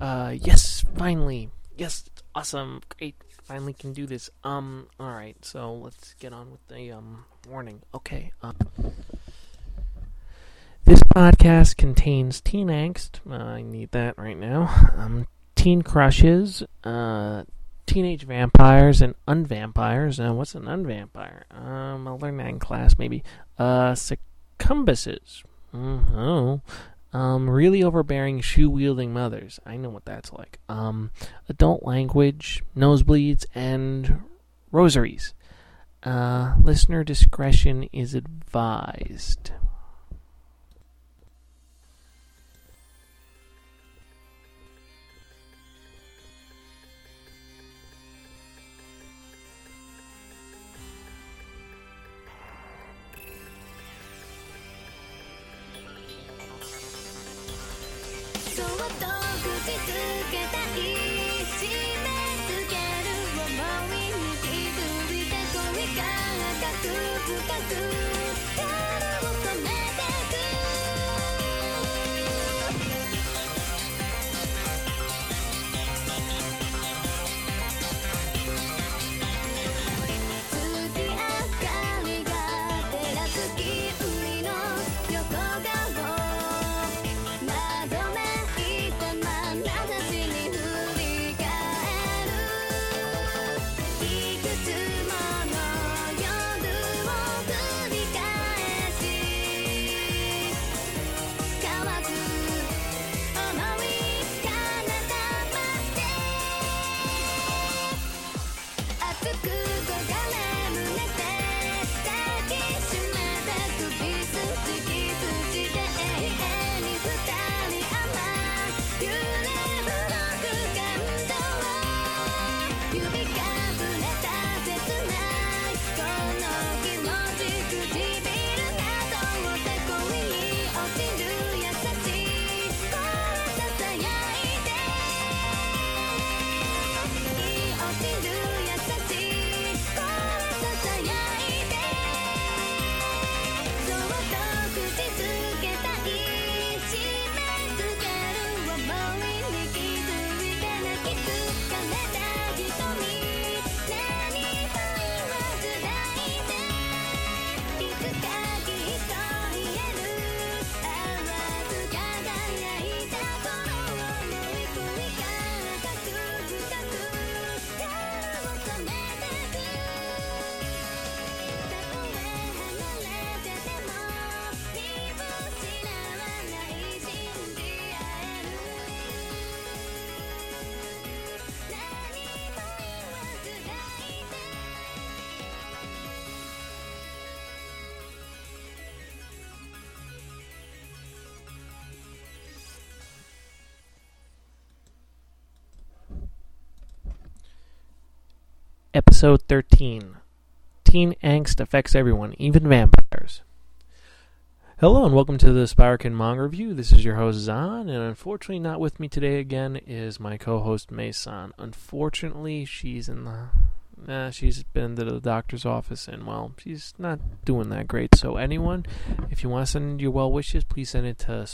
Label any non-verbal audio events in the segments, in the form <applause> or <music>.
Uh, yes, finally. Yes, awesome. Great. Finally can do this. Um, alright, so let's get on with the, um, warning. Okay, um. This podcast contains teen angst. Uh, I need that right now. Um, teen crushes, uh, teenage vampires and unvampires. Uh, what's an unvampire? Um, I'll learn that in class maybe. Uh, succumbuses. Mm, oh. Um, really overbearing shoe wielding mothers. I know what that's like. Um, adult language, nosebleeds, and rosaries. Uh, listener discretion is advised. Episode 13 Teen Angst Affects Everyone, Even Vampires. Hello and welcome to the Spiraken Manga Review. This is your host Zan, and unfortunately, not with me today again is my co host Mason. Unfortunately, she's in the. Uh, she's been to the doctor's office and, well, she's not doing that great. So, anyone, if you want to send your well wishes, please send it to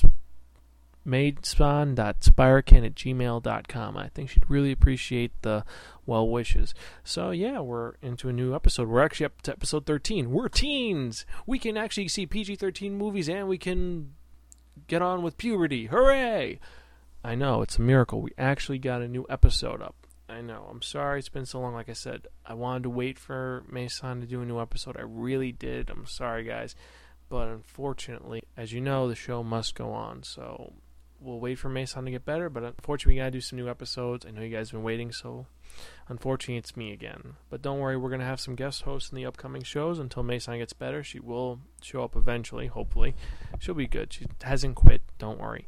madespawn.spiraken at gmail.com. I think she'd really appreciate the well wishes. So yeah, we're into a new episode. We're actually up to episode 13. We're teens. We can actually see PG-13 movies and we can get on with puberty. Hooray! I know, it's a miracle. We actually got a new episode up. I know. I'm sorry it's been so long. Like I said, I wanted to wait for Mason to do a new episode. I really did. I'm sorry, guys. But unfortunately, as you know, the show must go on. So we'll wait for Mason to get better. But unfortunately, we got to do some new episodes. I know you guys have been waiting, so unfortunately, it's me again. But don't worry, we're to have some guest hosts in the upcoming shows until Mason gets better. She will show up eventually, hopefully. She'll be good. She hasn't quit. Don't worry.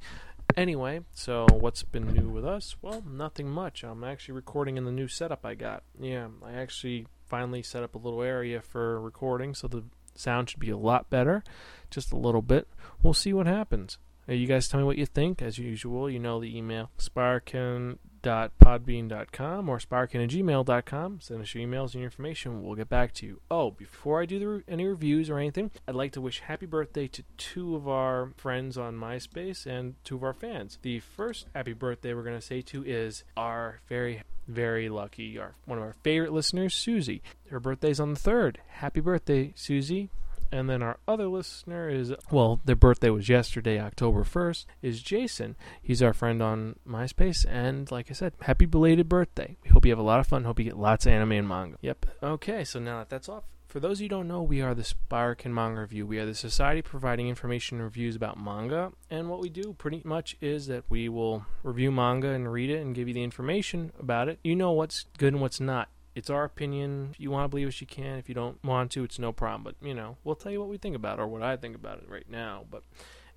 Anyway, so what's been new with us? Well, nothing much. I'm actually recording in the new setup I got. Yeah, I actually finally set up a little area for recording, so the sound should be a lot better. Just a little bit. We'll see what happens. You guys tell me what you think. As usual, you know the email. Sparkin spirekin.podbean.com or spirekin@gmail.com. Send us your emails and your information. We'll get back to you. Oh, before I do re- any reviews or anything, I'd like to wish happy birthday to two of our friends on MySpace and two of our fans. The first happy birthday we're going to say to is our very very lucky our one of our favorite listeners Susie. Her birthday's on the 3rd. Happy birthday, Susie. And then our other listener is, well, their birthday was yesterday, October 1st, is Jason. He's our friend on MySpace. And like I said, happy belated birthday. We hope you have a lot of fun. Hope you get lots of anime and manga. Yep. Okay, so now that that's off. For those of you who don't know, we are the Spark and Manga Review. We are the society providing information and reviews about manga. And what we do pretty much is that we will review manga and read it and give you the information about it. You know what's good and what's not it's our opinion. If you want to believe us, you can. If you don't want to, it's no problem. But, you know, we'll tell you what we think about it or what I think about it right now. But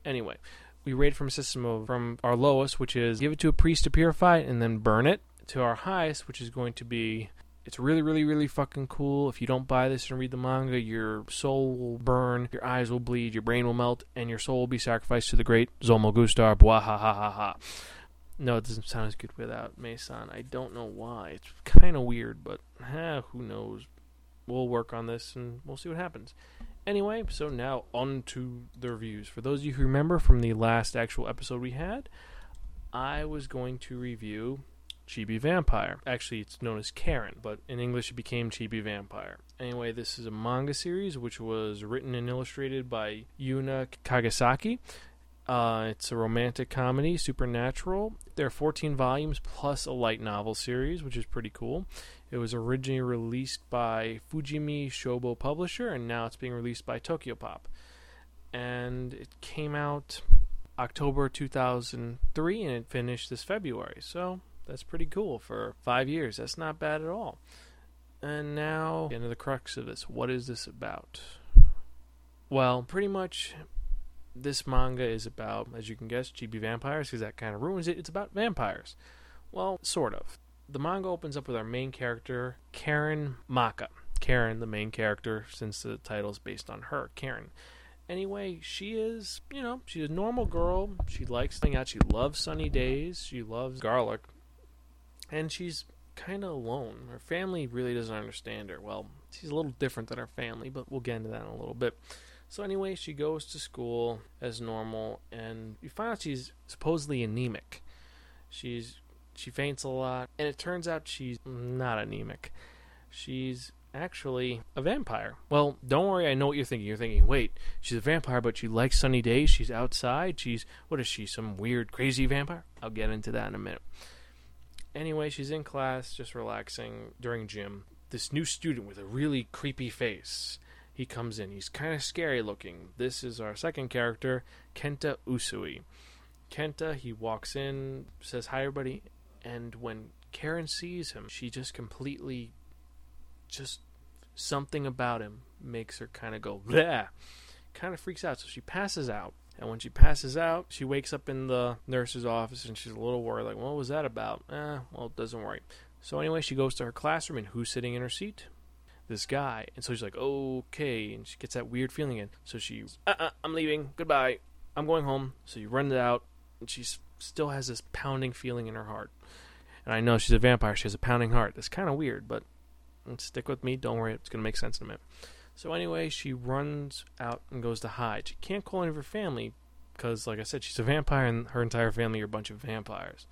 anyway, we rate from a system of from our lowest, which is give it to a priest to purify it and then burn it, to our highest, which is going to be it's really, really, really fucking cool. If you don't buy this and read the manga, your soul will burn, your eyes will bleed, your brain will melt, and your soul will be sacrificed to the great Zomo Gustar. Ha. No, it doesn't sound as good without Mason. I don't know why. It's kind of weird, but eh, who knows? We'll work on this and we'll see what happens. Anyway, so now on to the reviews. For those of you who remember from the last actual episode we had, I was going to review Chibi Vampire. Actually, it's known as Karen, but in English it became Chibi Vampire. Anyway, this is a manga series which was written and illustrated by Yuna Kagesaki. Uh, it's a romantic comedy, supernatural. There are 14 volumes plus a light novel series, which is pretty cool. It was originally released by Fujimi Shobo Publisher, and now it's being released by Tokyopop. And it came out October 2003, and it finished this February. So that's pretty cool for five years. That's not bad at all. And now, into the crux of this. What is this about? Well, pretty much this manga is about, as you can guess, chibi vampires, because that kind of ruins it. It's about vampires. Well, sort of. The manga opens up with our main character, Karen Maka. Karen, the main character, since the title is based on her, Karen. Anyway, she is, you know, she's a normal girl. She likes hanging out. She loves sunny days. She loves garlic. And she's kind of alone. Her family really doesn't understand her. Well, she's a little different than her family, but we'll get into that in a little bit. So anyway, she goes to school as normal, and you find out she's supposedly anemic. She's she faints a lot, and it turns out she's not anemic. She's actually a vampire. Well, don't worry, I know what you're thinking. You're thinking, wait, she's a vampire, but she likes sunny days. She's outside. She's what is she? Some weird, crazy vampire? I'll get into that in a minute. Anyway, she's in class, just relaxing during gym. This new student with a really creepy face he comes in. He's kind of scary looking. This is our second character, Kenta Usui. Kenta, he walks in, says hi everybody, and when Karen sees him, she just completely just something about him makes her kind of go bleh. Kind of freaks out, so she passes out. And when she passes out, she wakes up in the nurse's office and she's a little worried, like, what was that about? Eh, well, it doesn't worry. So anyway, she goes to her classroom, and who's sitting in her seat? This guy. And so she's like, okay. And she gets that weird feeling in. So she, uh-uh, I'm leaving. Goodbye. I'm going home. So you run it out. And she still has this pounding feeling in her heart. And I know she's a vampire. She has a pounding heart. It's kind of weird, but stick with me. Don't worry. It's going to make sense in a minute. So anyway, she runs out and goes to hide. She can't call any of her family because, like I said, she's a vampire and her entire family are a bunch of vampires.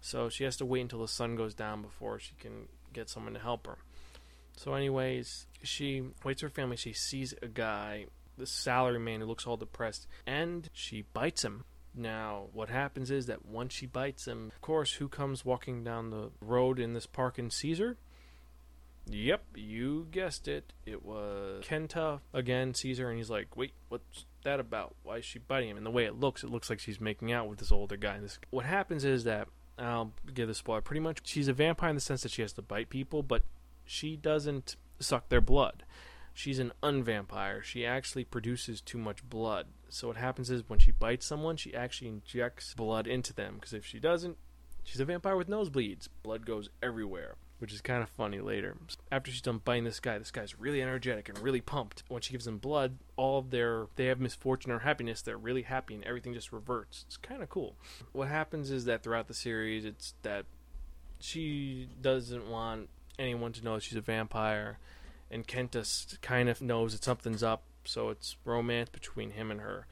So she has to wait until the sun goes down before she can get someone to help her. So, anyways, she waits for her family. She sees a guy, the salaryman who looks all depressed, and she bites him. Now, what happens is that once she bites him, of course, who comes walking down the road in this park and sees her? Yep, you guessed it. It was Kenta again, sees her, and he's like, wait, what's that about? Why is she biting him? And the way it looks, it looks like she's making out with this older guy. This, what happens is that, I'll give the spoiler, pretty much, she's a vampire in the sense that she has to bite people, but she doesn't suck their blood. She's an unvampire. She actually produces too much blood. So what happens is when she bites someone, she actually injects blood into them. Because if she doesn't, she's a vampire with nosebleeds. Blood goes everywhere, which is kind of funny later. After she's done biting this guy, this guy's really energetic and really pumped. When she gives him blood, all of their they have misfortune or happiness, they're really happy and everything just reverts. It's kind of cool. What happens is that throughout the series, it's that she doesn't want anyone to know that she's a vampire, and Kenta s- kind of knows that something's up, so it's romance between him and her.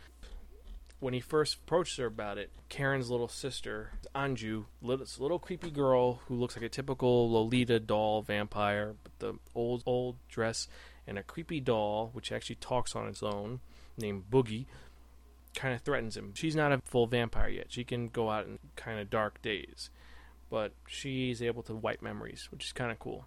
When he first approaches her about it, Karen's little sister, Anju, little, little creepy girl who looks like a typical Lolita doll vampire, with the old old dress and a creepy doll which actually talks on its own, named Boogie, kind of threatens him. She's not a full vampire yet. She can go out in kind of dark days, but she's able to wipe memories, which is kind of cool.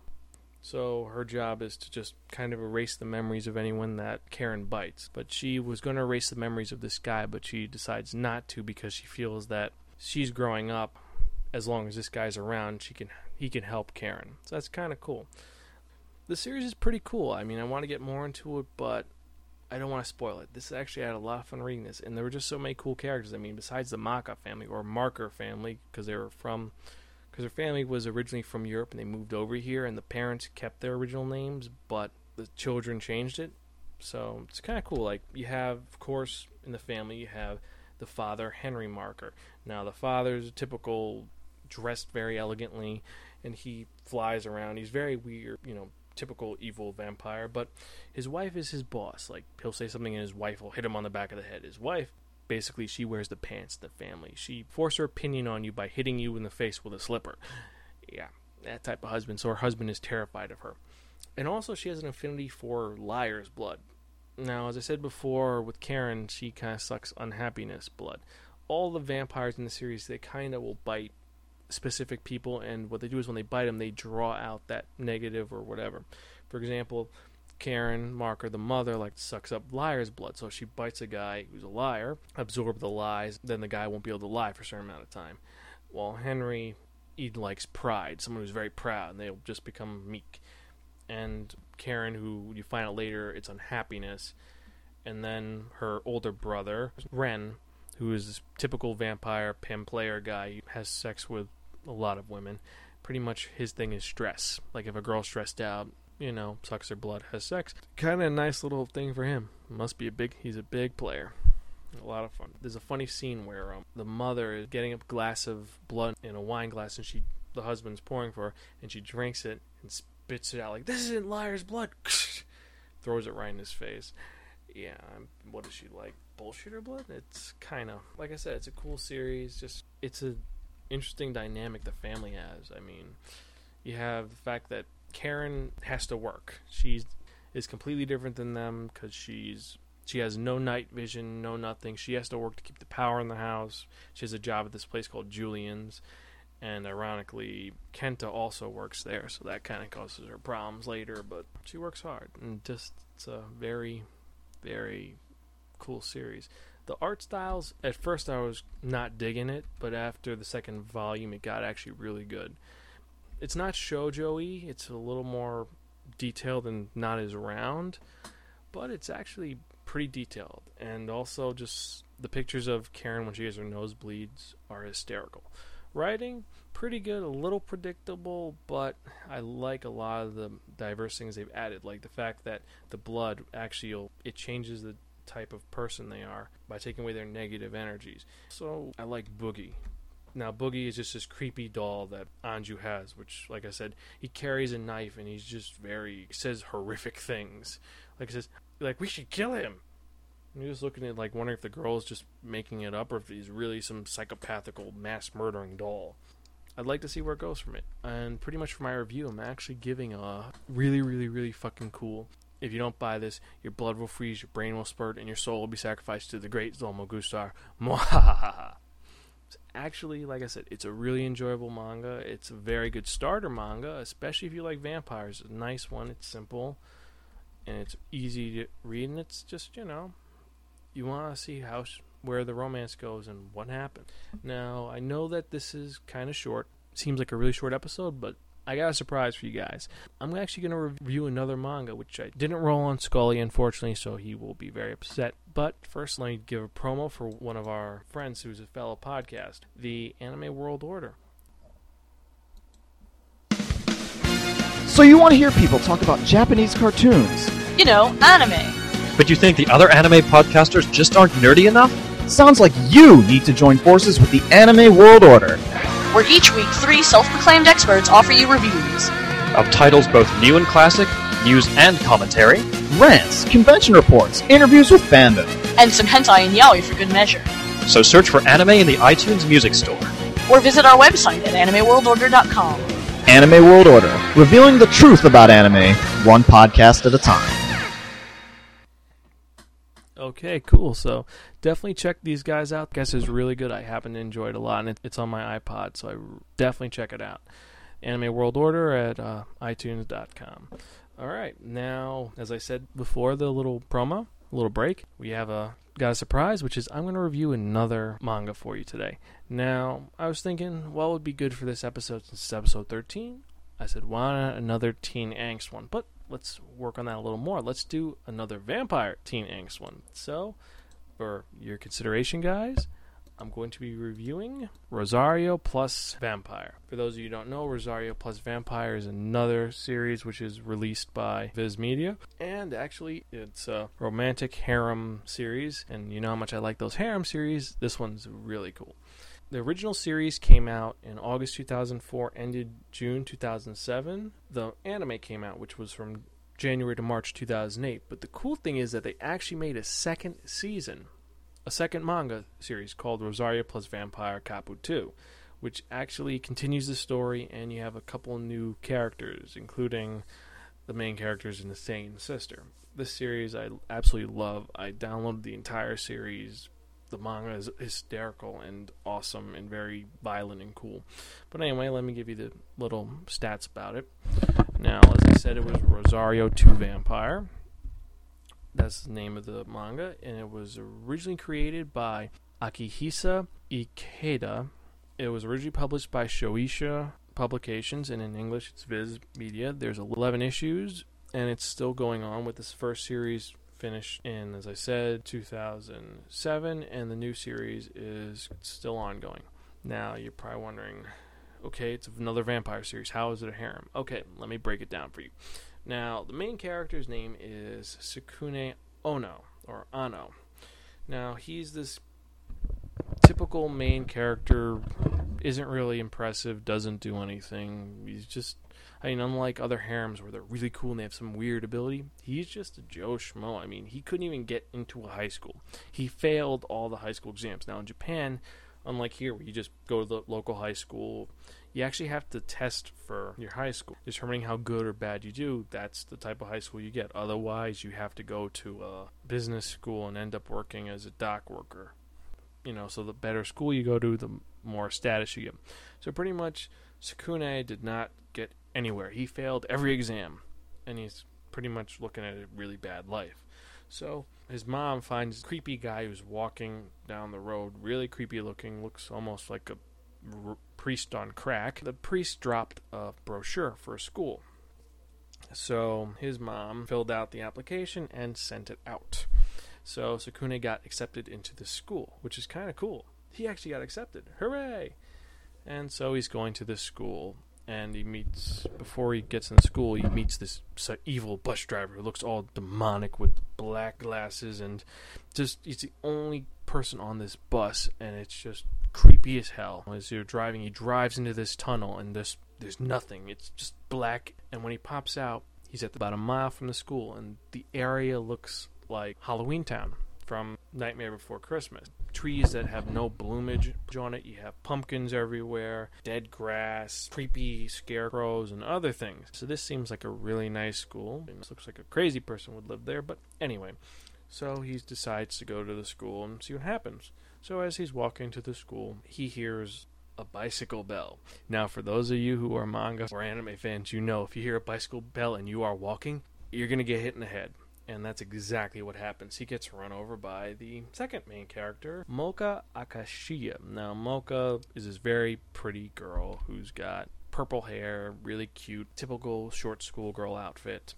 So her job is to just kind of erase the memories of anyone that Karen bites. But she was going to erase the memories of this guy, but she decides not to because she feels that she's growing up. As long as this guy's around, she can he can help Karen. So that's kind of cool. The series is pretty cool. I mean, I want to get more into it, but I don't want to spoil it. This actually had a lot of fun reading this, and there were just so many cool characters. I mean, besides the Maka family or Marker family, because they were from, because their family was originally from Europe and they moved over here, and the parents kept their original names, but the children changed it. So it's kind of cool. Like you have, of course, in the family you have the father Henry Marker. Now the father's typical, dressed very elegantly, and he flies around. He's very weird, you know, typical evil vampire. But his wife is his boss. Like he'll say something, and his wife will hit him on the back of the head. His wife, basically, she wears the pants the family. She forces her opinion on you by hitting you in the face with a slipper. Yeah, that type of husband. So her husband is terrified of her. And also, she has an affinity for liar's blood. Now, as I said before, with Karen, she kind of sucks unhappiness blood. All the vampires in the series, they kind of will bite specific people, and what they do is when they bite them, they draw out that negative or whatever. For example, Karen Marker, the mother, like sucks up liar's blood, so she bites a guy who's a liar, absorb the lies, then the guy won't be able to lie for a certain amount of time. While Henry, he likes pride, someone who's very proud, and they'll just become meek. And Karen, who you find out later, it's unhappiness. And then her older brother, Ren, who is this typical vampire pimp player guy, has sex with a lot of women. Pretty much his thing is stress. Like if a girl's stressed out, you know, sucks her blood, has sex. Kind of a nice little thing for him. Must be a big. He's a big player. A lot of fun. There's a funny scene where um, the mother is getting a glass of blood in a wine glass, and she, the husband's pouring for her, and she drinks it and spits it out like, "This isn't liar's blood." <laughs> Throws it right in his face. Yeah, what is she like? Bullshitter blood? It's kind of like I said. It's a cool series. Just it's a interesting dynamic the family has. I mean, you have the fact that Karen has to work. She's is completely different than them because she's she has no night vision, no nothing. She has to work to keep the power in the house. She has a job at this place called Julian's, and ironically, Kenta also works there, so that kind of causes her problems later. But she works hard, and just it's a very, very cool series. The art styles, at first I was not digging it, but after the second volume, it got actually really good. It's not shoujo-y, it's a little more detailed and not as round, but it's actually pretty detailed. And also, just the pictures of Karen when she has her nosebleeds are hysterical. Writing, pretty good, a little predictable, but I like a lot of the diverse things they've added, like the fact that the blood actually it changes the type of person they are by taking away their negative energies. So I like Boogie. Now Boogie is just this creepy doll that Anju has, which, like I said, he carries a knife and he's just very says horrific things. Like he says, like we should kill him. And you're just looking at like wondering if the girl is just making it up or if he's really some psychopathical mass murdering doll. I'd like to see where it goes from it. And pretty much for my review, I'm actually giving a really, really, really fucking cool. If you don't buy this, your blood will freeze, your brain will spurt, and your soul will be sacrificed to the great Zolmo Gustar. <laughs> Mwahaha. Actually, like I said, it's a really enjoyable manga. It's a very good starter manga, especially if you like vampires. It's a nice one. It's simple, and it's easy to read, and it's just you know, you want to see how where the romance goes and what happened. Now, I know that this is kind of short. Seems like a really short episode, but I got a surprise for you guys. I'm actually going to review another manga, which I didn't roll on Scully, unfortunately, so he will be very upset. But first, let me give a promo for one of our friends who's a fellow podcast, the Anime World Order. So you want to hear people talk about Japanese cartoons? You know, anime. But you think the other anime podcasters just aren't nerdy enough? Sounds like you need to join forces with the Anime World Order. Where each week three self proclaimed experts offer you reviews. Of titles both new and classic, news and commentary, Rants, convention reports, interviews with fandom. And some hentai and yaoi for good measure. so search for anime in the iTunes Music Store. Or visit our website at animeworldorder.com. Anime World Order, revealing the truth about anime, one podcast at a time. Okay, cool. So definitely check these guys out. I guess is really good. I happen to enjoy it a lot, and it, it's on my iPod, so I definitely check it out. Anime World Order at uh, iTunes.com. All right, now as I said before, the little promo, little break, we have a got a surprise, which is I'm going to review another manga for you today. Now I was thinking, what would be good for this episode since it's episode 13? I said, why not another teen angst one? But let's work on that a little more. Let's do another vampire teen angst one. So, for your consideration, guys, I'm going to be reviewing Rosario plus Vampire. For those of you who don't know, Rosario plus Vampire is another series which is released by Viz Media. And actually, it's a romantic harem series. And you know how much I like those harem series. This one's really cool. The original series came out in August 2004, ended June 2007. The anime came out, which was from January to March 2008. But the cool thing is that they actually made a second season, a second manga series called Rosario plus Vampire Kapu 2, which actually continues the story, and you have a couple new characters, including the main characters and the same sister. This series I absolutely love. I downloaded the entire series the manga is hysterical and awesome and very violent and cool. But anyway, let me give you the little stats about it. Now, as I said, it was Rosario 2 Vampire. That's the name of the manga, and it was originally created by Akihisa Ikeda. It was originally published by Shueisha Publications, and in English it's Viz Media. There's 11 issues, and it's still going on with this first series finished in, as I said, 2007, and the new series is still ongoing. Now, you're probably wondering, okay, it's another vampire series. How is it a harem? Okay, let me break it down for you. Now, the main character's name is Sukune Ono, or Ano. Now, he's this typical main character, isn't really impressive, doesn't do anything. He's just I mean, unlike other harems where they're really cool and they have some weird ability, he's just a Joe Schmo. I mean, he couldn't even get into a high school. He failed all the high school exams. Now, in Japan, unlike here where you just go to the local high school, you actually have to test for your high school. Determining how good or bad you do, that's the type of high school you get. Otherwise, you have to go to a business school and end up working as a dock worker. You know, so the better school you go to, the more status you get. So pretty much, Sukune did not get anywhere. He failed every exam, and he's pretty much looking at a really bad life. So his mom finds a creepy guy who's walking down the road, really creepy looking, looks almost like a r- priest on crack. The priest dropped a brochure for a school. So his mom filled out the application and sent it out. So Sukune got accepted into the school, which is kind of cool. He actually got accepted. Hooray! And so he's going to this school, and he meets before he gets in the school he meets this evil bus driver who looks all demonic with black glasses and just he's the only person on this bus and it's just creepy as hell. As you're driving he drives into this tunnel and this there's nothing. It's just black and when he pops out he's at about a mile from the school and the area looks like halloween town from nightmare before christmas trees that have no bloomage on it. You have pumpkins everywhere, dead grass, creepy scarecrows, and other things. So this seems like a really nice school. It looks like a crazy person would live there, but anyway. So he decides to go to the school and see what happens. So as he's walking to the school, he hears a bicycle bell. Now, for those of you who are manga or anime fans, you know if you hear a bicycle bell and you are walking, you're going to get hit in the head. And that's exactly what happens. He gets run over by the second main character, Mocha Akashiya. Now, Mocha is this very pretty girl who's got purple hair, really cute, typical short schoolgirl outfit,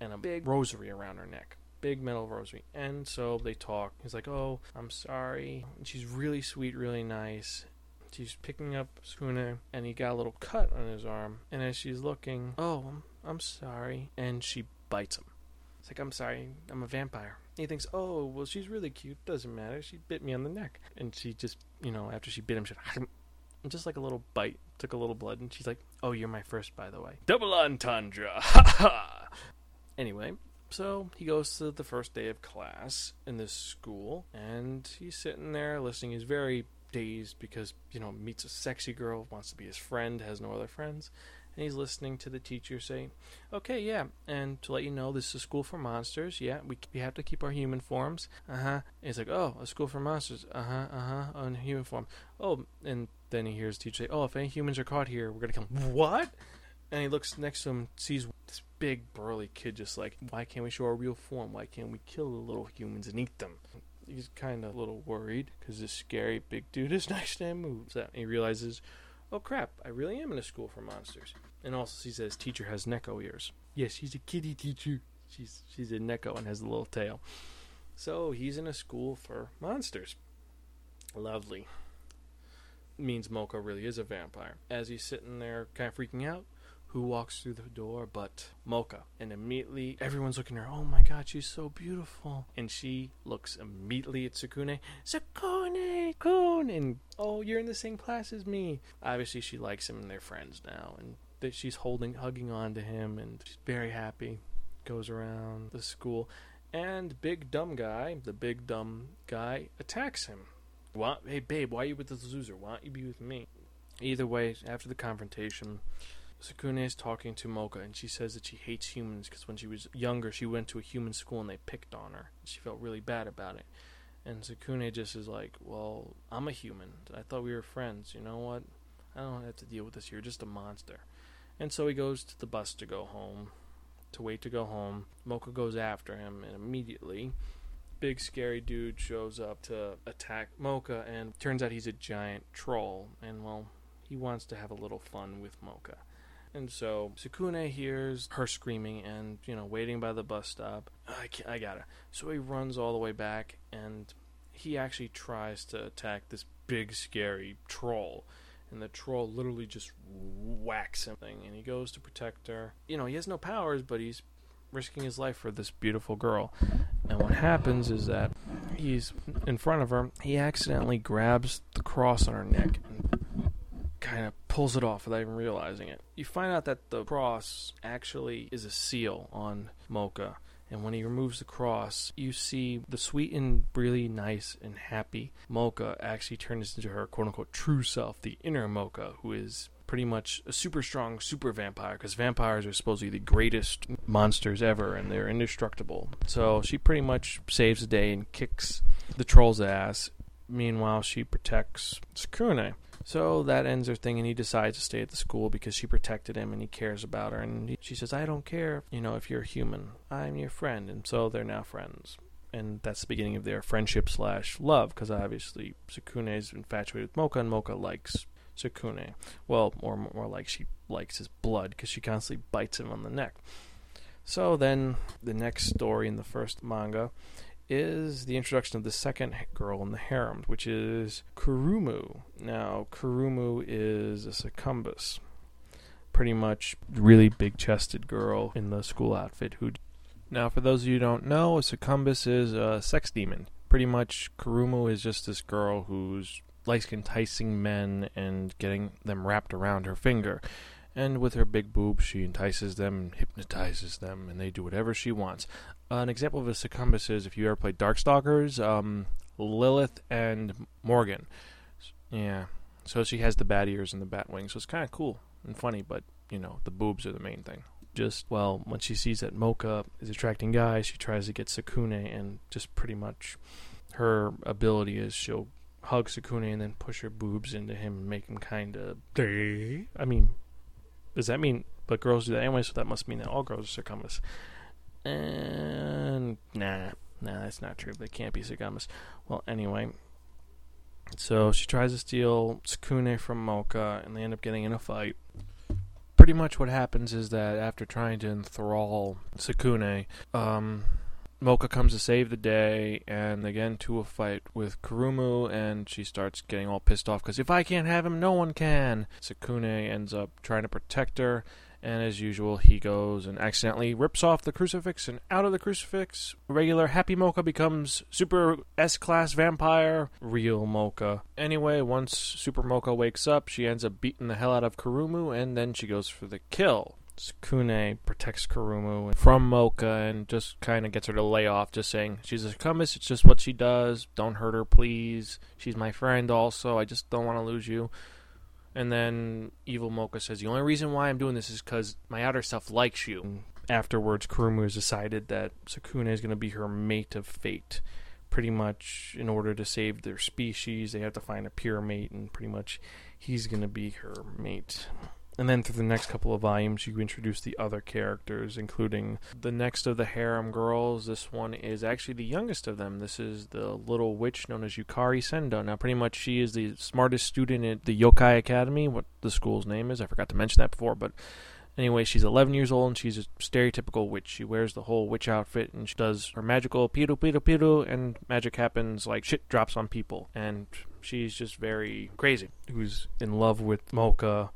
and a big rosary around her neck. Big metal rosary. And so they talk. He's like, Oh, I'm sorry. And she's really sweet, really nice. She's picking up Sukune, and he got a little cut on his arm. And as she's looking, Oh, I'm, I'm sorry. And she bites him. It's like, I'm sorry, I'm a vampire. And he thinks, oh, well, she's really cute. Doesn't matter. She bit me on the neck. And she just, you know, after she bit him, she just like a little bite, took a little blood, and she's like, "Oh, you're my first, by the way." Double entendre. Ha <laughs> ha. Anyway, so he goes to the first day of class in this school, and he's sitting there listening. He's very dazed because you know meets a sexy girl, wants to be his friend, has no other friends, and he's listening to the teacher say, "Okay, yeah, and to let you know, this is a school for monsters. Yeah, we we have to keep our human forms. Uh huh." He's like, "Oh, a school for monsters. Uh huh. Uh huh. On human form. Oh." And then he hears the teacher say, "Oh, if any humans are caught here, we're gonna kill 'em." What? And he looks next to him, sees this big burly kid, just like, "Why can't we show our real form? Why can't we kill the little humans and eat them?" He's kind of a little worried because this scary big dude is <laughs> next to him. Moves out, and he realizes, "Oh crap! I really am in a school for monsters." And also she says, teacher has Neko ears. Yes, she's a kitty teacher. She's she's a Neko and has a little tail. So he's in a school for monsters. Lovely. Means Mocha really is a vampire. As he's sitting there kind of freaking out, who walks through the door but Mocha? And immediately everyone's looking at her, oh my god, she's so beautiful. And she looks immediately at Sukune, Sukune, Kun! And oh, you're in the same class as me. Obviously, she likes him and they're friends now. And that she's holding, hugging on to him, and she's very happy. Goes around the school, and big dumb guy, the big dumb guy, attacks him. Why, hey babe, why are you with this loser? Why don't you be with me? Either way, after the confrontation, Sukune is talking to Mocha, and she says that she hates humans because when she was younger, she went to a human school and they picked on her. She felt really bad about it. And Sukune just is like, Well, I'm a human. I thought we were friends. You know what? I don't have to deal with this. You're just a monster. And so he goes to the bus to go home, to wait to go home. Mocha goes after him, and immediately, big scary dude shows up to attack Mocha, and turns out he's a giant troll. And well, he wants to have a little fun with Mocha. And so Sukune hears her screaming and, you know, waiting by the bus stop. I, I gotta. So he runs all the way back and he actually tries to attack this big, scary troll. And the troll literally just whacks him. And he goes to protect her. You know, he has no powers, but he's risking his life for this beautiful girl. And what happens is that he's in front of her. He accidentally grabs the cross on her neck and kind of pulls it off without even realizing it. You find out that the cross actually is a seal on Mocha. And when he removes the cross, you see the sweet and really nice and happy Mocha actually turns into her quote unquote true self, the inner Mocha, who is pretty much a super strong super vampire because vampires are supposedly the greatest monsters ever and they're indestructible. So she pretty much saves the day and kicks the troll's ass. Meanwhile, she protects Sakune. So that ends her thing, and he decides to stay at the school because she protected him and he cares about her. And he, she says, I don't care, you know, if you're a human. I'm your friend. And so they're now friends. And that's the beginning of their friendship slash love because obviously Sakune is infatuated with Mocha, and Mocha likes Sukune. Well, more more like she likes his blood because she constantly bites him on the neck. So then, the next story in the first manga is the introduction of the second girl in the harem, which is Kurumu. Now, Kurumu is a succumbus, pretty much really big-chested girl in the school outfit. Who, now, for those of you who don't know, a succumbus is a sex demon. Pretty much, Kurumu is just this girl who's likes enticing men and getting them wrapped around her finger. And with her big boobs, she entices them, hypnotizes them, and they do whatever she wants. Uh, an example of a succumbus is if you ever played Darkstalkers, um, Lilith and Morrigan. Yeah. So she has the bat ears and the bat wings, so it's kind of cool and funny, but, you know, the boobs are the main thing. Just, well, when she sees that Mocha is attracting guys, she tries to get Sakune, and just pretty much her ability is she'll hug Sakune and then push her boobs into him and make him kind of. I mean, does that mean? But girls do that anyway, so that must mean that all girls are succumbus. And nah, nah, that's not true. They can't be succumbus. Well, anyway, so she tries to steal Sakune from Mocha, and they end up getting in a fight. Pretty much what happens is that after trying to enthrall Sakune, um, Mocha comes to save the day, and get into a fight with Kurumu, and she starts getting all pissed off because if I can't have him, no one can. Sakune ends up trying to protect her, And as usual, he goes and accidentally rips off the crucifix, and out of the crucifix, regular Happy Mocha becomes Super S Class Vampire, real Mocha. Anyway, once Super Mocha wakes up, she ends up beating the hell out of Kurumu, and then she goes for the kill. Sukune protects Kurumu from Mocha and just kind of gets her to lay off, just saying, She's a succumbus, it's just what she does. Don't hurt her, please. She's my friend, also. I just don't want to lose you. And then Evil Mocha says, The only reason why I'm doing this is because my outer self likes you. Mm. Afterwards, Kurumu has decided that Sukune is going to be her mate of fate. Pretty much, in order to save their species, they have to find a pure mate, and pretty much he's going to be her mate. And then through the next couple of volumes, you introduce the other characters, including the next of the harem girls. This one is actually the youngest of them. This is the little witch known as Yukari Sendo. Now, pretty much, she is the smartest student at the Yokai Academy, what the school's name is. I forgot to mention that before, but Anyway, she's 11 years old and she's a stereotypical witch. She wears the whole witch outfit and she does her magical piru piru piru and magic happens like shit drops on people. And she's just very crazy. Who's in love with Mocha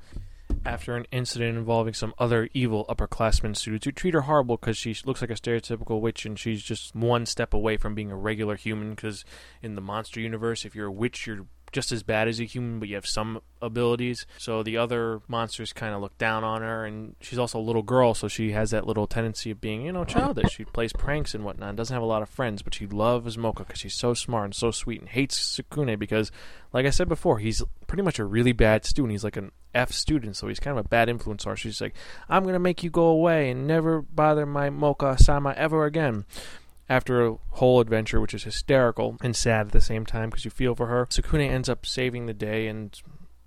after an incident involving some other evil upperclassmen students who treat her horrible because she looks like a stereotypical witch and she's just one step away from being a regular human because in the monster universe if you're a witch you're just as bad as a human, but you have some abilities. So the other monsters kind of look down on her, and she's also a little girl, so she has that little tendency of being, you know, childish. She plays pranks and whatnot, and doesn't have a lot of friends, but she loves Mocha because she's so smart and so sweet, and hates Sukune because, like I said before, he's pretty much a really bad student. He's like an F student, so he's kind of a bad influence her. She's like, I'm going to make you go away and never bother my Mocha sama ever again after a whole adventure, which is hysterical and sad at the same time because you feel for her. Sukune ends up saving the day, and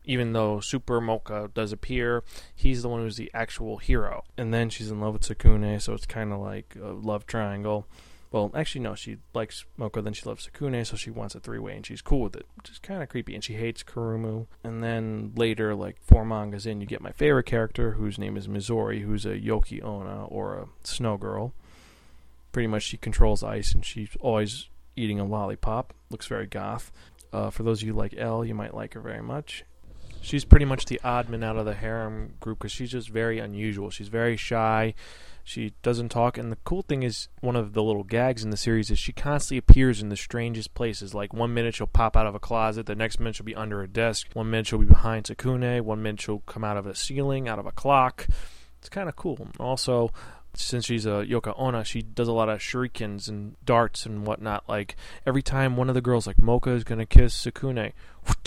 even though Super Mocha does appear, he's the one who's the actual hero. And then she's in love with Sukune, so it's kind of like a love triangle. Well, actually, no, she likes Mocha, then she loves Sukune, so she wants a three way, and she's cool with it, which is kind of creepy. And she hates Kurumu. And then later, like four mangas in, you get my favorite character, whose name is Mizori, who's a Yuki Onna, or a snow girl pretty much she controls ice and she's always eating a lollipop. Looks very goth. Uh, for those of you like L, you might like her very much. She's pretty much the odd man out of the harem group because she's just very unusual. She's very shy. She doesn't talk, and the cool thing is, one of the little gags in the series is she constantly appears in the strangest places. Like one minute she'll pop out of a closet, the next minute she'll be under a desk, one minute she'll be behind Sakune, one minute she'll come out of a ceiling, out of a clock. It's kind of cool. Also, since she's a Yuki Onna, she does a lot of shurikens and darts and whatnot. Like every time one of the girls, like Mocha, is gonna kiss Sukune,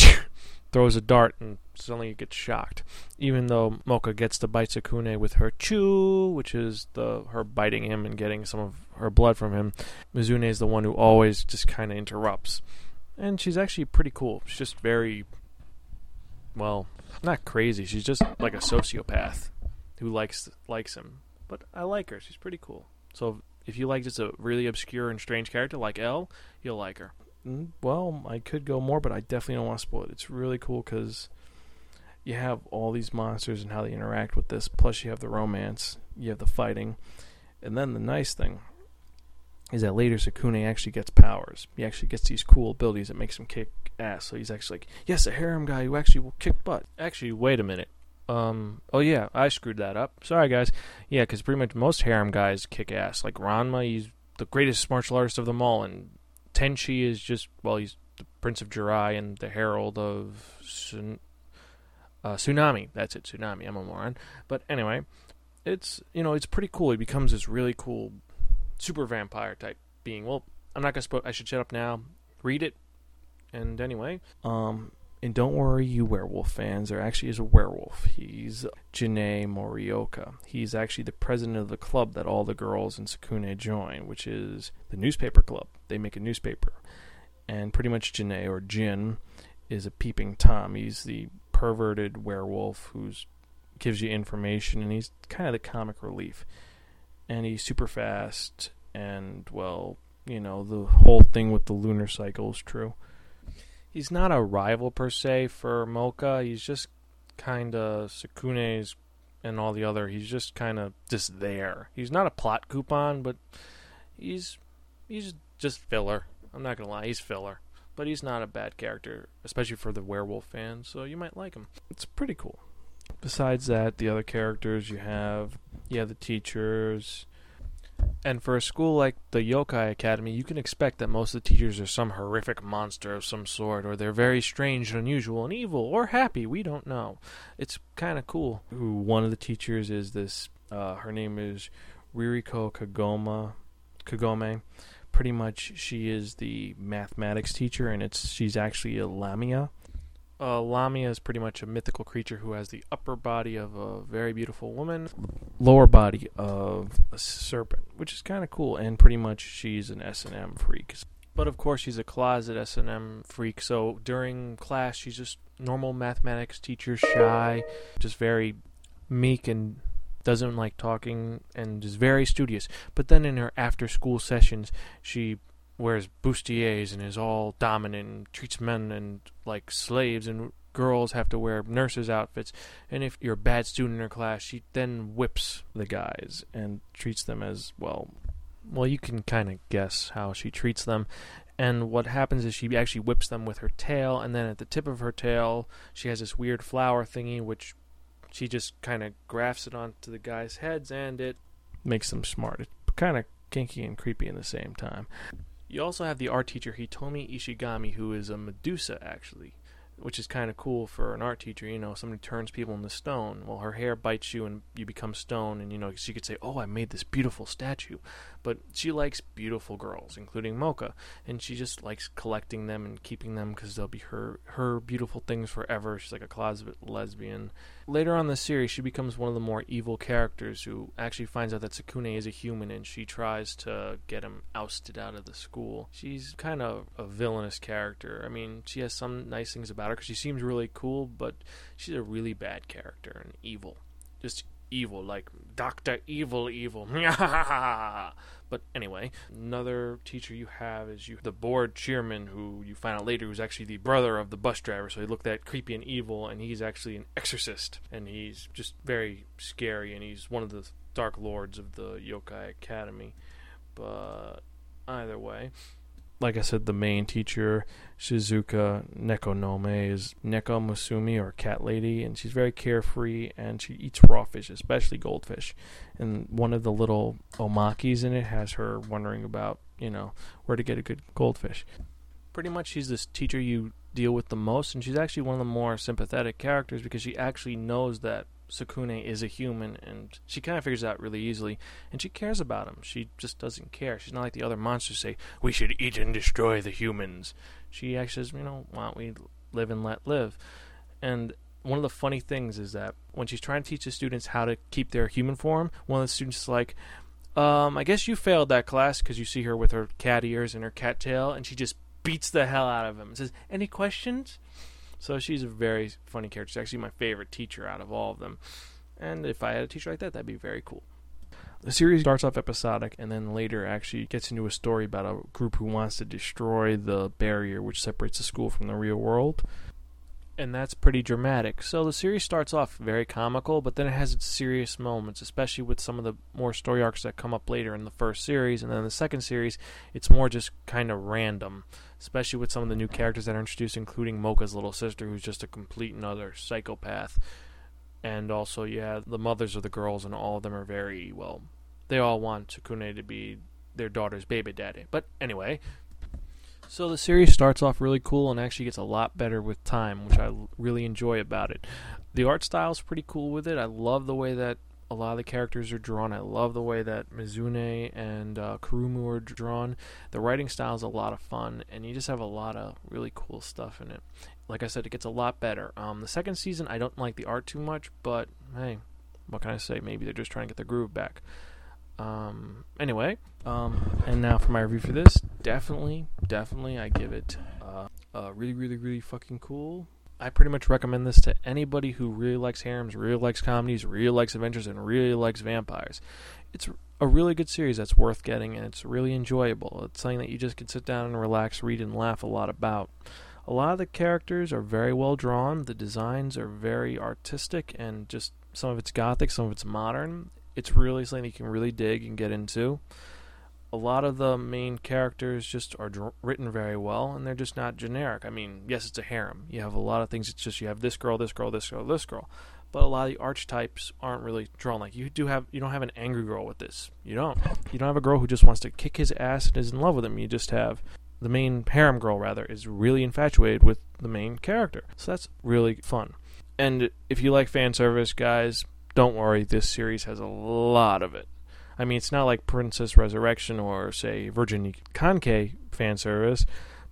<laughs> throws a dart and suddenly gets shocked. Even though Mocha gets to bite Sukune with her chew, which is the her biting him and getting some of her blood from him, Mizune is the one who always just kind of interrupts. And she's actually pretty cool. She's just very, well, not crazy. She's just like a sociopath who likes likes him but I like her. She's pretty cool. So if you like just a really obscure and strange character like L, you'll like her. Mm, Well, I could go more, but I definitely don't want to spoil it. It's really cool because you have all these monsters and how they interact with this. Plus, you have the romance, you have the fighting, and then the nice thing is that later Sukune actually gets powers. He actually gets these cool abilities that makes him kick ass. So he's actually like, yes, a harem guy who actually will kick butt. Actually, wait a minute. Um. Oh yeah, I screwed that up. Sorry, guys. Yeah, because pretty much most harem guys kick ass. Like Ranma, he's the greatest martial artist of them all, and Tenchi is just well, he's the Prince of Jurai and the Herald of Sun- uh, Tsunami. That's it, Tsunami. I'm a moron. But anyway, it's you know it's pretty cool. He becomes this really cool super vampire type being. Well, I'm not gonna. Spo- I should shut up now. Read it. And anyway, um, and don't worry, you werewolf fans. There actually is a werewolf. He's Ginei Morioka. He's actually the president of the club that all the girls in Sukune join, which is the newspaper club. They make a newspaper. And pretty much Ginei, or Jin, is a peeping Tom. He's the perverted werewolf who's gives you information, and he's kind of the comic relief. And he's super fast, and, well, you know, the whole thing with the lunar cycle is true he's not a rival per se for Mocha. He's just kind of Sukune's and all the other. He's just kind of just there. He's not a plot coupon, but he's he's just filler. I'm not gonna lie, he's filler. But he's not a bad character, especially for the werewolf fans. So you might like him. It's pretty cool. besides that, the other characters you have, yeah, the teachers. And for a school like the Yokai Academy, you can expect that most of the teachers are some horrific monster of some sort, or they're very strange and unusual and evil, or happy. We don't know. It's kind of cool. One of the teachers is this? Uh, her name is Ririko Kagoma. Kagome. Pretty much, she is the mathematics teacher, and it's she's actually a Lamia. Uh, Lamia is pretty much a mythical creature who has the upper body of a very beautiful woman, lower body of a serpent, which is kind of cool. And pretty much she's an S and M freak. But of course, she's a closet S and M freak. So during class, she's just normal mathematics teacher, shy, just very meek and doesn't like talking and is very studious. But then in her after school sessions, she wears bustiers and is all dominant and treats men and like slaves and girls have to wear nurses outfits. And if you're a bad student in her class she then whips the guys and treats them as well well you can kind of guess how she treats them. And what happens is she actually whips them with her tail and then at the tip of her tail she has this weird flower thingy which she just kind of grafts it onto the guys' heads and it makes them smart. It's kind of kinky and creepy in the same time you also have the art teacher Hitomi Ishigami, who is a Medusa, actually, which is kind of cool for an art teacher. You know, somebody turns people into stone. Well, her hair bites you and you become stone, and you know, she could say, "Oh, I made this beautiful statue," but she likes beautiful girls, including Moka, and she just likes collecting them and keeping them because they'll be her her beautiful things forever. She's like a closet lesbian. Later on in the series, she becomes one of the more evil characters who actually finds out that Tsukune is a human and she tries to get him ousted out of the school. She's kind of a villainous character. I mean, she has some nice things about her because she seems really cool, but she's a really bad character and evil. Just evil, like Dr. Evil Evil. <laughs> but anyway, another teacher you have is you the board chairman who you find out later who's actually the brother of the bus driver, so he looked that creepy and evil and he's actually an exorcist and he's just very scary and he's one of the dark lords of the Yokai Academy. But either way, like I said, the main teacher, Shizuka Nekonome, is Neko Musume or Cat Lady, and she's very carefree and she eats raw fish, especially goldfish. And one of the little omakes in it has her wondering about, you know, where to get a good goldfish. Pretty much, she's this teacher you deal with the most, and she's actually one of the more sympathetic characters because she actually knows that Tsukune is a human, and she kind of figures out really easily, and she cares about him. She just doesn't care. She's not like the other monsters say, we should eat and destroy the humans. She actually says, you know, why don't we live and let live? And one of the funny things is that when she's trying to teach the students how to keep their human form, one of the students is like, um, I guess you failed that class because you see her with her cat ears and her cat tail, and she just beats the hell out of him and says, Any questions? So she's a very funny character. She's actually my favorite teacher out of all of them. And if I had a teacher like that, that'd be very cool. The series starts off episodic and then later actually gets into a story about a group who wants to destroy the barrier which separates the school from the real world. And that's pretty dramatic. So the series starts off very comical, but then it has its serious moments, especially with some of the more story arcs that come up later in the first series. And then the second series, it's more just kind of random especially with some of the new characters that are introduced, including Moka's little sister, who's just a complete and utter psychopath. And also, yeah, the mothers of the girls, and all of them are very well. They all want Tsukune to be their daughter's baby daddy. But anyway, so the series starts off really cool and actually gets a lot better with time, which I really enjoy about it. The art style is pretty cool with it. I love the way that a lot of the characters are drawn. I love the way that Mizore and uh, Kurumu are drawn. The writing style is a lot of fun, and you just have a lot of really cool stuff in it. Like I said, it gets a lot better. Um, the second season, I don't like the art too much, but hey, what can I say? Maybe they're just trying to get their groove back. Um, anyway, um, and now for my review for this, definitely, definitely, I give it uh, uh, really, really, really fucking cool. I pretty much recommend this to anybody who really likes harems, really likes comedies, really likes adventures, and really likes vampires. It's a really good series that's worth getting, and it's really enjoyable. It's something that you just can sit down and relax, read, and laugh a lot about. A lot of the characters are very well drawn. The designs are very artistic, and just some of it's gothic, some of it's modern. It's really something you can really dig and get into a lot of the main characters just are dr- written very well and they're just not generic. I mean, yes, it's a harem. You have a lot of things. It's just you have this girl, this girl, this girl, this girl. but a lot of the archetypes aren't really drawn. Like you do have, you don't have an angry girl with this. You don't. You don't have a girl who just wants to kick his ass and is in love with him. You just have the main harem girl, rather, is really infatuated with the main character. So that's really fun. And if you like fan service, guys, don't worry. This series has a lot of it. I mean, it's not like Princess Resurrection or, say, Virgin Conke fan service,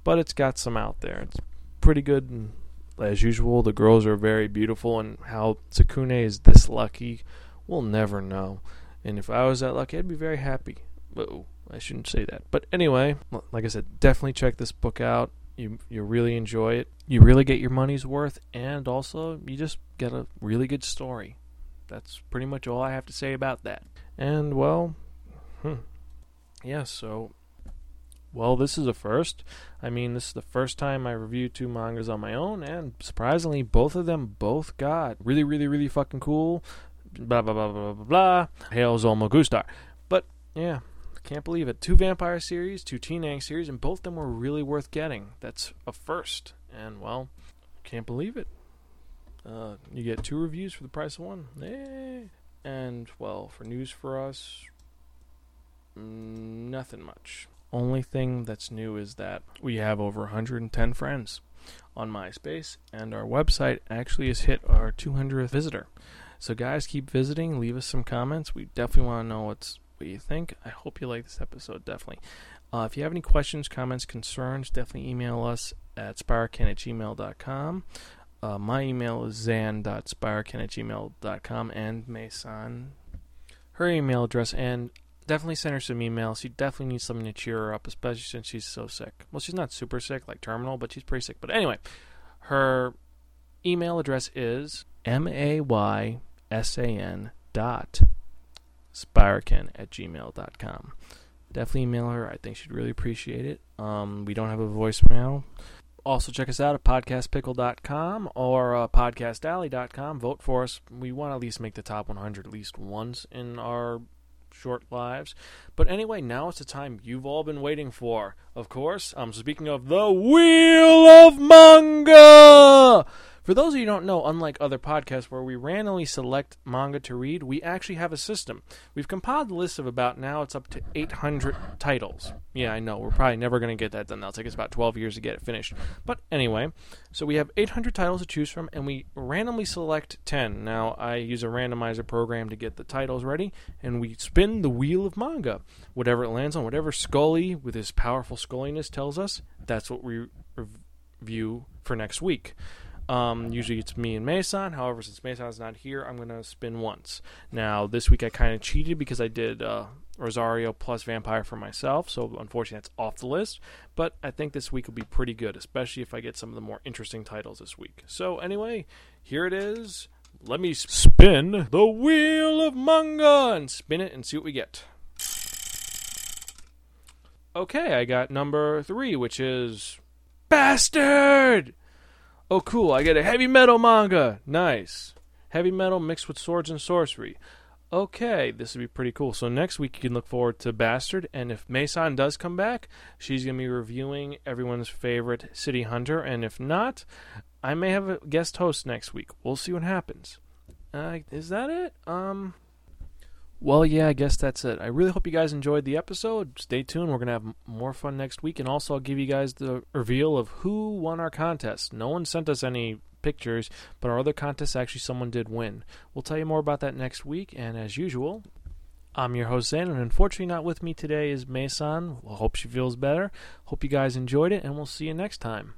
but it's got some out there. It's pretty good. And as usual, the girls are very beautiful, and how Tsukune is this lucky, we'll never know. And if I was that lucky, I'd be very happy. Whoa, I shouldn't say that. But anyway, like I said, definitely check this book out. You you really enjoy it. You really get your money's worth, and also you just get a really good story. That's pretty much all I have to say about that. And well, hmm, yeah. So, well, this is a first. I mean, this is the first time I reviewed two mangas on my own, and surprisingly, both of them both got really, really, really fucking cool. Blah blah blah blah blah blah. Hail Zolmo Gustar. But yeah, can't believe it. Two vampire series, two teen series, and both of them were really worth getting. That's a first, and well, can't believe it. Uh, you get two reviews for the price of one. Yay! And well, for news for us, mm, nothing much. Only thing that's new is that we have over 110 friends on MySpace, and our website actually has hit our 200th visitor. So, guys, keep visiting. Leave us some comments. We definitely want to know what's what you think. I hope you like this episode. Definitely. Uh, if you have any questions, comments, concerns, definitely email us at spirecan at gmail.com. Uh, my email is zan.spirecan at gmail.com and Maysan, her email address, and definitely send her some emails. She definitely needs something to cheer her up, especially since she's so sick. Well, she's not super sick, like terminal, but she's pretty sick. But anyway, her email address is m a y s a n dot spirekin at gmail.com. Definitely email her. I think she'd really appreciate it. Um, we don't have a voicemail. Also, check us out at podcastpickle.com or uh, podcastalley.com. Vote for us. We want to at least make the top 100 at least once in our short lives. But anyway, now it's the time you've all been waiting for. Of course, I'm speaking of the Wheel of Manga! For those of you who don't know, unlike other podcasts where we randomly select manga to read, we actually have a system. We've compiled a list of about now it's up to 800 titles. Yeah, I know, we're probably never going to get that done. That'll take us about 12 years to get it finished. But anyway, so we have 800 titles to choose from, and we randomly select 10. Now, I use a randomizer program to get the titles ready, and we spin the wheel of manga. Whatever it lands on, whatever Scully, with his powerful sculliness, tells us, that's what we review for next week. Um, usually it's me and Maysan. However, since Maysan's not here, I'm going to spin once. Now, this week I kind of cheated because I did uh, Rosario plus Vampire for myself, so unfortunately that's off the list. But I think this week will be pretty good, especially if I get some of the more interesting titles this week. So, anyway, here it is. Let me spin the wheel of manga and spin it and see what we get. Okay, I got number three, which is Bastard! Oh, cool. I get a heavy metal manga. Nice. Heavy metal mixed with swords and sorcery. Okay, this would be pretty cool. So next week you can look forward to Bastard, and if Maysan does come back, she's gonna be reviewing everyone's favorite City Hunter, and if not, I may have a guest host next week. We'll see what happens. Uh, is that it? Um. Well, yeah, I guess that's it. I really hope you guys enjoyed the episode. Stay tuned. We're going to have more fun next week. And also, I'll give you guys the reveal of who won our contest. No one sent us any pictures, but our other contest, actually, someone did win. We'll tell you more about that next week. And as usual, I'm your host, And unfortunately, not with me today is Maysan. Well, hope she feels better. Hope you guys enjoyed it. And we'll see you next time.